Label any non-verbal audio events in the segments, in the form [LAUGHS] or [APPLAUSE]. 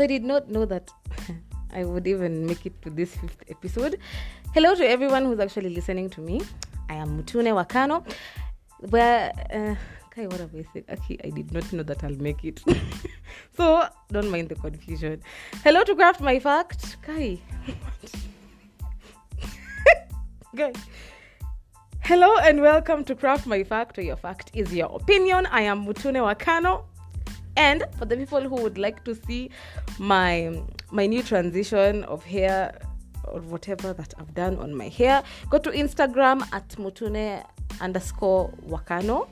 I did not know that [LAUGHS] I would even make it to this fifth episode. Hello to everyone who's actually listening to me. I am Mutune Wakano. Where, uh, Kai, what have I said? Okay, I did not know that I'll make it. [LAUGHS] so don't mind the confusion. Hello to Craft My Fact. Kai. [LAUGHS] Guy. Hello and welcome to Craft My Fact, where your fact is your opinion. I am Mutune Wakano. And for the people who would like to see my my new transition of hair or whatever that I've done on my hair, go to Instagram at mutune underscore wakano.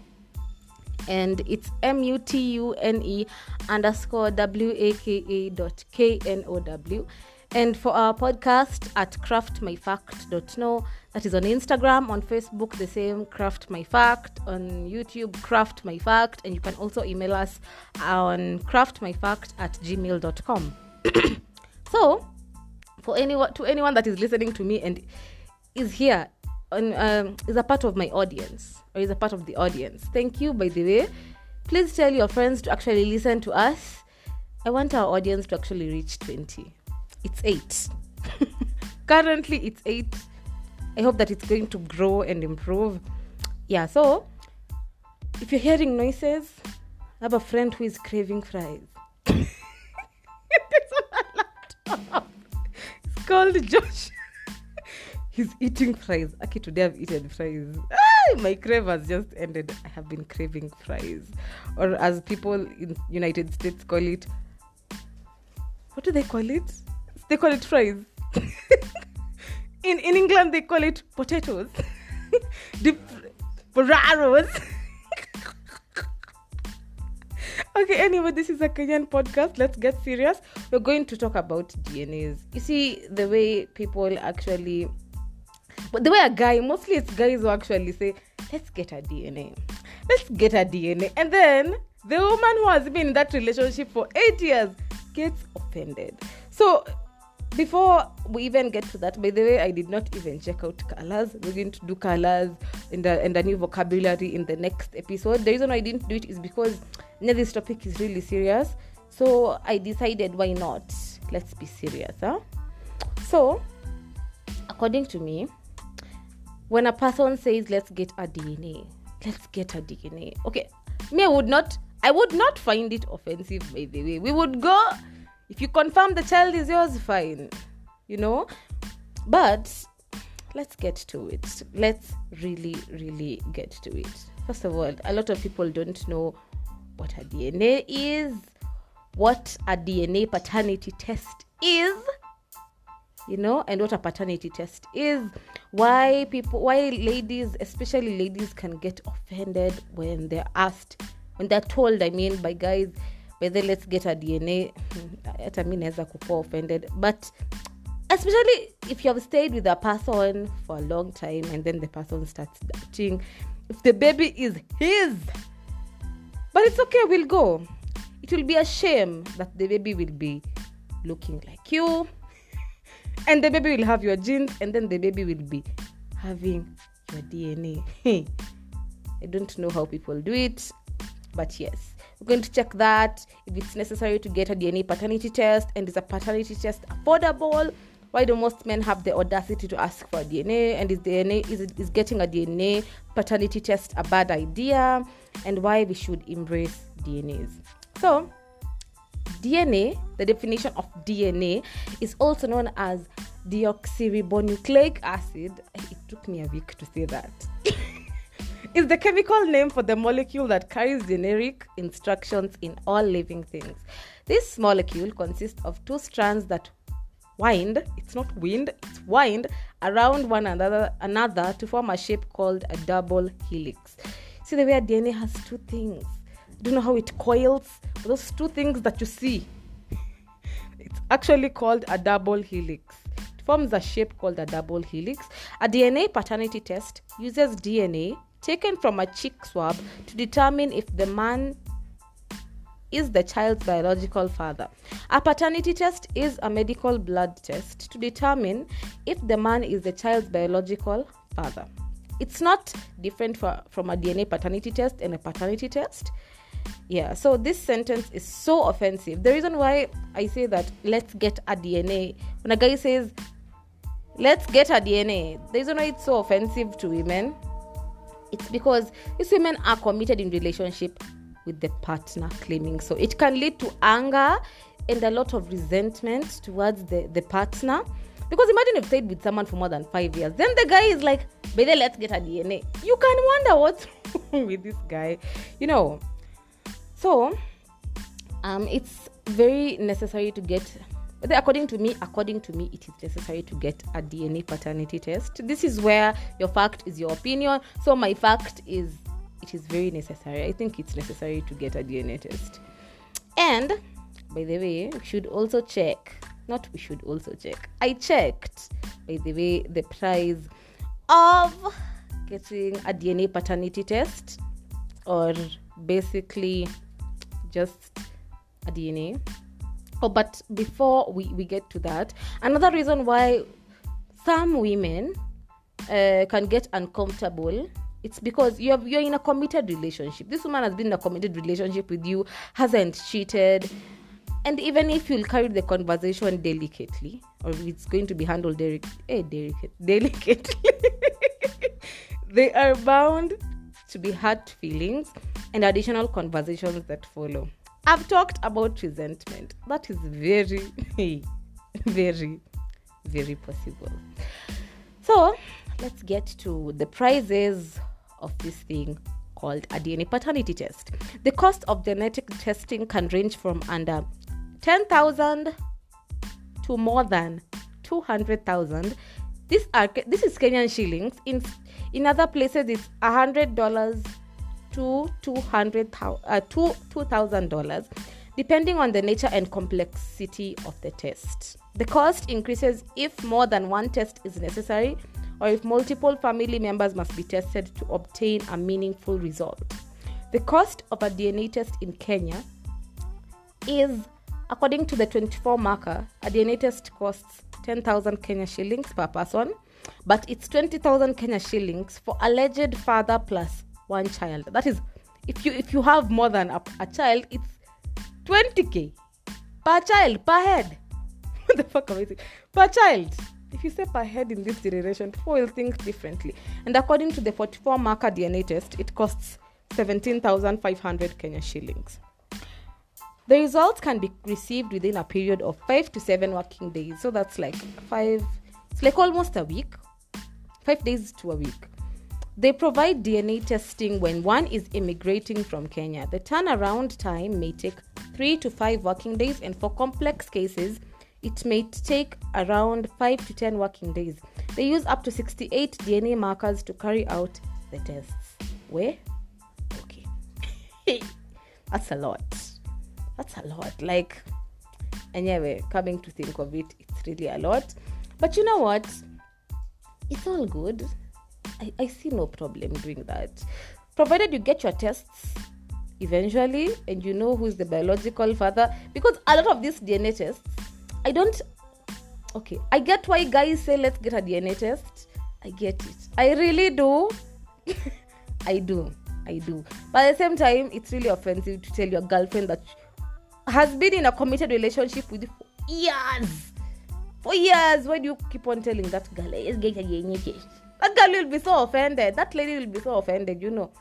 And it's M U T U N E underscore W A K A dot K N O W. And for our podcast at craftmyfact.no, that is on Instagram, on Facebook, the same Craft My Fact, on YouTube, Craft My Fact, and you can also email us on craftmyfact at gmail.com. [COUGHS] so, for anyone to anyone that is listening to me and is here on um, is a part of my audience or is a part of the audience, thank you. By the way, please tell your friends to actually listen to us. I want our audience to actually reach twenty it's eight. [LAUGHS] Currently, it's eight. I hope that it's going to grow and improve. Yeah, so if you're hearing noises, I have a friend who is craving fries. [LAUGHS] it's called Josh. [LAUGHS] He's eating fries. Okay, today I've eaten fries. Ah, my crave has just ended. I have been craving fries. Or as people in United States call it, what do they call it? They call it fries. [LAUGHS] in in England they call it potatoes. [LAUGHS] Deep potatoes. [LAUGHS] okay, anyway, this is a Kenyan podcast. Let's get serious. We're going to talk about DNAs. You see, the way people actually but the way a guy, mostly it's guys who actually say, let's get a DNA. Let's get a DNA. And then the woman who has been in that relationship for eight years gets offended. So before we even get to that, by the way, I did not even check out colors. We're going to do colors and a, and a new vocabulary in the next episode. The reason I didn't do it is because now this topic is really serious. So I decided why not? Let's be serious, huh? So, according to me, when a person says let's get a DNA, let's get a DNA. Okay, me I would not I would not find it offensive by the way. We would go if you confirm the child is yours, fine, you know. But let's get to it. Let's really, really get to it. First of all, a lot of people don't know what a DNA is, what a DNA paternity test is, you know, and what a paternity test is. Why people, why ladies, especially ladies, can get offended when they're asked, when they're told, I mean, by guys whether let's get a dna hmm, hata mi naweza kukuwa offended but especially if you have stayed with a person for a long time and then the person starts dating if the baby is his but it's okay we'll go. It will be a shame that the baby will be looking like you and the baby will have your genes and then the baby will be having your dna [LAUGHS] i don't know how people do it but yes we're going to check that if it's necessary to get a DNA paternity test and is a paternity test affordable. Why do most men have the audacity to ask for DNA? And is DNA is, is getting a DNA paternity test a bad idea? And why we should embrace DNAs. So DNA, the definition of DNA, is also known as deoxyribonucleic acid. It took me a week to say that. [LAUGHS] is the chemical name for the molecule that carries genetic instructions in all living things. This molecule consists of two strands that wind, it's not wind, it's wind around one another another to form a shape called a double helix. See the way DNA has two things. Do you know how it coils? Those two things that you see. It's actually called a double helix. Forms a shape called a double helix. A DNA paternity test uses DNA taken from a cheek swab to determine if the man is the child's biological father. A paternity test is a medical blood test to determine if the man is the child's biological father. It's not different for, from a DNA paternity test and a paternity test. Yeah, so this sentence is so offensive. The reason why I say that let's get a DNA, when a guy says let's get a DNA, the reason why it's so offensive to women, it's because these women are committed in relationship with the partner claiming so. It can lead to anger and a lot of resentment towards the, the partner. Because imagine if you stayed with someone for more than five years. Then the guy is like, baby, let's get a DNA. You can wonder what's [LAUGHS] wrong with this guy. You know. So um it's very necessary to get according to me according to me it is necessary to get a dna paternity test. This is where your fact is your opinion. So my fact is it is very necessary. I think it's necessary to get a dna test. And by the way we should also check not we should also check i checked by the way the price of getting a dna paternity test or basically just a dna Oh, but before we, we get to that, another reason why some women uh, can get uncomfortable it's because you have, you're in a committed relationship. This woman has been in a committed relationship with you, hasn't cheated, and even if you'll carry the conversation delicately, or it's going to be handled eh, delicate, delicately, [LAUGHS] they are bound to be hurt feelings and additional conversations that follow. I've talked about resentment. That is very, [LAUGHS] very, very possible. So let's get to the prizes of this thing called a DNA paternity test. The cost of genetic testing can range from under 10,000 to more than 200,000. This are this is Kenyan shillings. In in other places it's $100 to $200,000 uh, $2,000 depending on the nature and complexity of the test. The cost increases if more than one test is necessary or if multiple family members must be tested to obtain a meaningful result. The cost of a DNA test in Kenya is, according to the 24 marker, a DNA test costs 10,000 Kenya shillings per person, but it's 20,000 Kenya shillings for alleged father plus one child. That is, if you if you have more than a, a child, it's 20k per child per head. [LAUGHS] what the fuck am I saying? Per child. If you say per head in this generation, people will think differently. And according to the 44 marker DNA test, it costs 17,500 Kenya shillings. The results can be received within a period of five to seven working days. So that's like five, it's like almost a week, five days to a week. They provide DNA testing when one is immigrating from Kenya. The turnaround time may take three to five working days, and for complex cases, it may take around five to ten working days. They use up to 68 DNA markers to carry out the tests. Where? Okay. [LAUGHS] That's a lot. That's a lot. Like, anyway, coming to think of it, it's really a lot. But you know what? It's all good I, I see no problem doing that. Provided you get your tests eventually and you know who's the biological father. Because a lot of these DNA tests, I don't. Okay, I get why guys say let's get a DNA test. I get it. I really do. [LAUGHS] I do. I do. But at the same time, it's really offensive to tell your girlfriend that has been in a committed relationship with you for years. For years. Why do you keep on telling that girl, That girl will be so offended. That lady will be so offended, you know.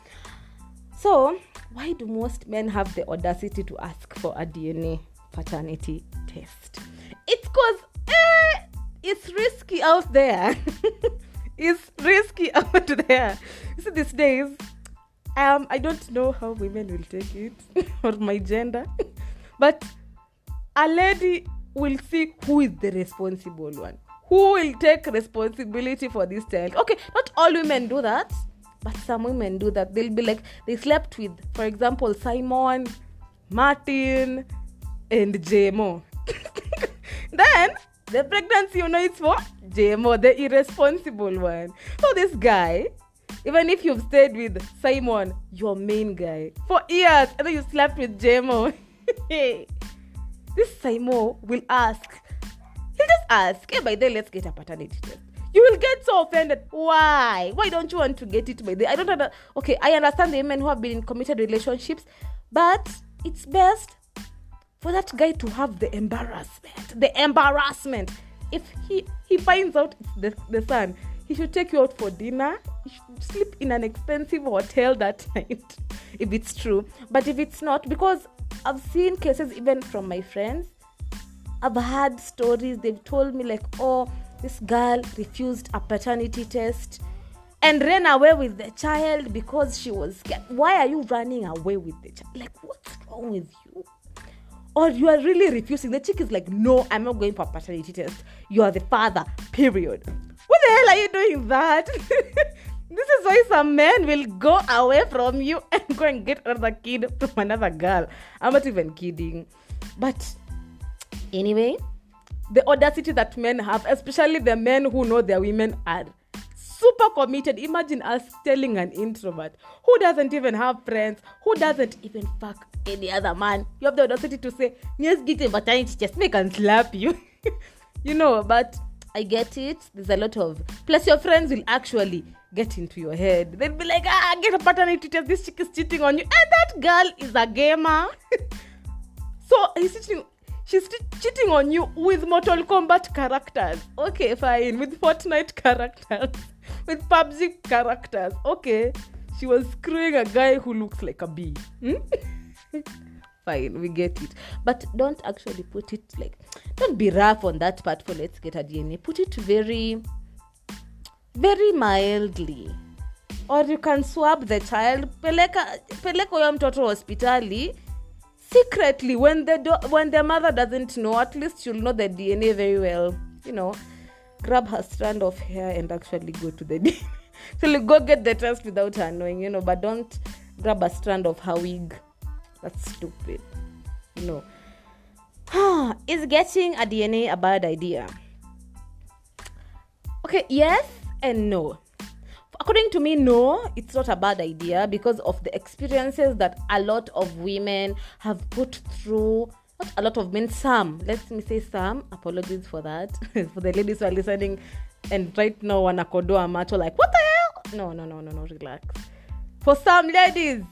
So, why do most men have the audacity to ask for a DNA paternity test? It's because eh, it's risky out there. [LAUGHS] it's risky [LAUGHS] out there. You see, these days, um, I don't know how women will take it [LAUGHS] or my gender, but a lady will see who is the responsible one who will take responsibility for this child? Okay not all women do that but some women do that. They'll be like they slept with for example simon martin and jmo [LAUGHS] then the pregnancy you know it's for jmo the irresponsible one. So this guy even if you've stayed with simon your main guy for years and then you slept with jmo [LAUGHS] this simon will ask He'll just ask, hey, by the way, let's get a paternity test. You will get so offended. Why? Why don't you want to get it by the I don't know. Okay, I understand the women who have been in committed relationships, but it's best for that guy to have the embarrassment the embarrassment if he he finds out the, the son he should take you out for dinner you should sleep in an expensive hotel that [LAUGHS] night if it's true but if it's not because i've seen cases even from my friends i've had stories they've told me like oh this girl refused a paternity test and ran away with the child because she was scared. Why are you running away with the child? Like what's wrong with you? Or you are really refusing. The chick is like no i'm not going for a paternity test. You are the father period. What the hell are you doing that? [LAUGHS] This is why some men will go away from you [LAUGHS] and go and get another kid from another girl. I'm not even kidding. But anyway the audacity that men have especially the men who know their women are super committed. Imagine us telling an introvert who doesn't even have friends who doesn't even fuck any other man. You have the audacity to say yes get a maternity just make and slap you. [LAUGHS] You know but i get it. There's a lot of plus your friends will actually get into your head. They'll be like ah get a paternity test this chick is cheating on you. And that girl is a gamer. [LAUGHS] So he's cheating she's cheating on you with Mortal Kombat characters. Okay, fine. With Fortnite characters. [LAUGHS] with PUBG characters. Okay. She was screwing a guy who looks like a bee. Hmm? [LAUGHS] fine, we get it. But don't actually put it like, don't be rough on that part for let's get a DNA. Put it very, very mildly. Or you can swab the child. Peleka, peleka huyo mtoto hospitali secretly when the do- when the mother doesn't know at least she'll know the dna very well. You know grab her strand of hair and actually go to the DNA. so [LAUGHS] go get the test without her knowing you know but don't grab a strand of her wig. That's stupid. Know. [SIGHS] Is getting a dna a bad idea? Okay yes and no according to me no it's not a bad idea because of the experiences that a lot of women have put through. Not a lot of men some. Let me say some. Apologies for that. [LAUGHS] For the ladies who are listening and right now when wanakodoa macho like what the hell? No no no no no relax. For some ladies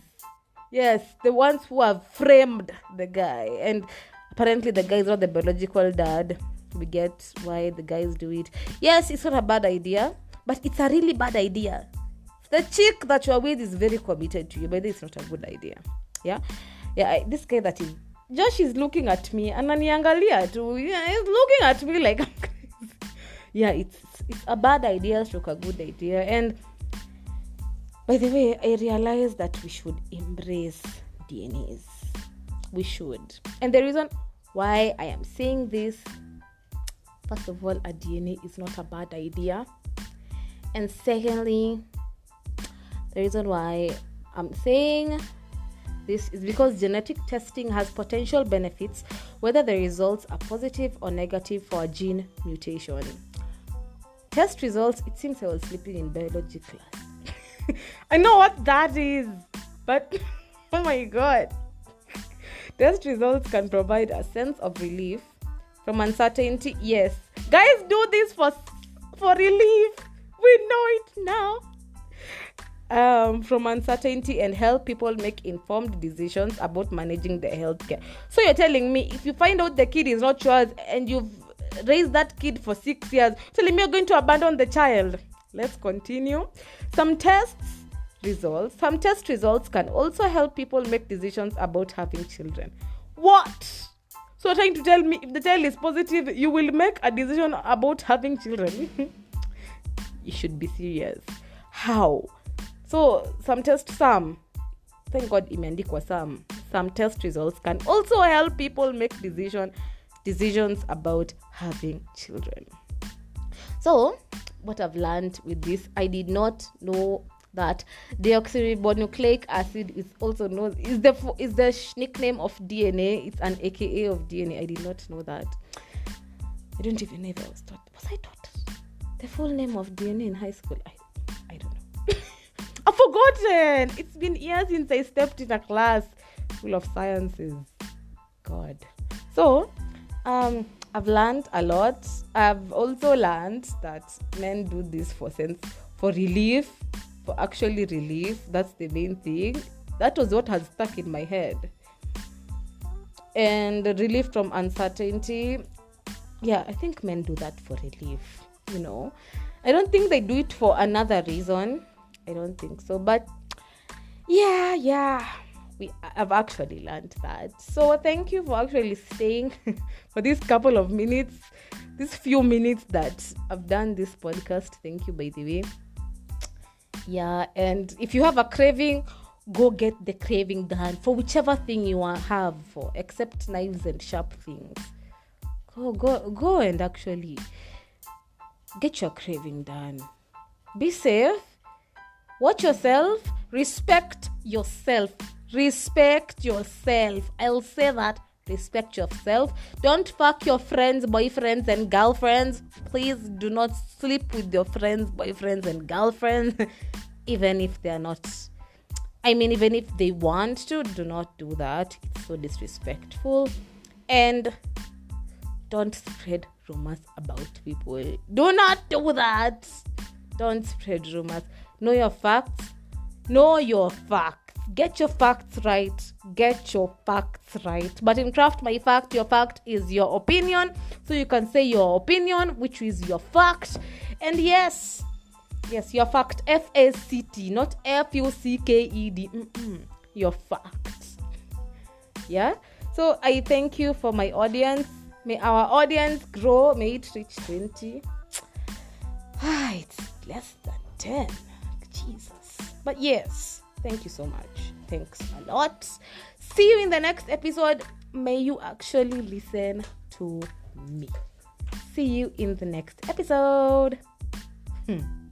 yes the ones who have framed the guy. And apparently the guy is not the biological dad. We get why the guys do it. Yes it's not a bad idea but it's a really bad idea. The chick that you're with is very committed to you but it's not a good idea. Yeah? Yeah I, this guy that is josh is looking at me and ananiangalia tu. Yeah, he's looking at me like I'm [LAUGHS] crazy. yeah it's it's a bad idea stroke a good idea. And by the way i realized that we should embrace dnas we should. And the reason why i am saying this first of all a dna is not a bad idea and secondly the reason why i'm saying this is because genetic testing has potential benefits whether the results are positive or negative for a gene mutation. Test results it seems i was sleeping in biology class. [LAUGHS] I know what that is but [LAUGHS] oh my god. Test results can provide a sense of relief from uncertainty. Yes. Guys do this for for relief we know it now um, from uncertainty and help people make informed decisions about managing their healthcare. So you're telling me if you find out the kid is not yours and you've raised that kid for six years, telling me you're going to abandon the child. Let's continue. Some tests results, some test results can also help people make decisions about having children. What? So trying to tell me if the child is positive, you will make a decision about having children. [LAUGHS] you should be serious. How? So some test some thank God imeandikwa some some test results can also help people make decision decisions about having children. So what I've learned with this, I did not know that deoxyribonucleic acid is also known is the is the nickname of DNA. It's an AKA of DNA. I did not know that. I don't even know if I was taught. Was I taught the full name of DNA in high school? I I don't know. [LAUGHS] I've forgotten. It's been years since I stepped in a class full of sciences. God. So, um, I've learned a lot. I've also learned that men do this for sense for relief, for actually relief. That's the main thing. that was what has stuck in my head and relief from uncertainty yeah i think men do that for relief you know. I don't think they do it for another reason. I don't think so but yeah yeah. We have actually learned that. So thank you for actually staying [LAUGHS] for this couple of minutes these few minutes that i've done this podcast. Thank you by the way. Yeah and if you have a craving go get the craving done for whichever thing you want have for except knives and sharp things. Go go go and actually get your craving done. Be safe. Watch yourself. Respect yourself. Respect yourself. I'll say that. Respect yourself. Don't fuck your friends boyfriends and girlfriends. Please do not sleep with your friends boyfriends and girlfriends. [LAUGHS] Even if they are not I mean, even if they want to, do not do that. It's so disrespectful. And don't spread rumors about people. Do not do that. Don't spread rumors. Know your facts. Know your facts. Get your facts right. Get your facts right. But in craft my fact, your fact is your opinion. So you can say your opinion, which is your fact. And yes, Yes, your fact. F A C T, not F U C K E D. Your fact. Yeah. So I thank you for my audience. May our audience grow. May it reach 20. Ah, it's less than 10. Jesus. But yes, thank you so much. Thanks a lot. See you in the next episode. May you actually listen to me. See you in the next episode. Hmm.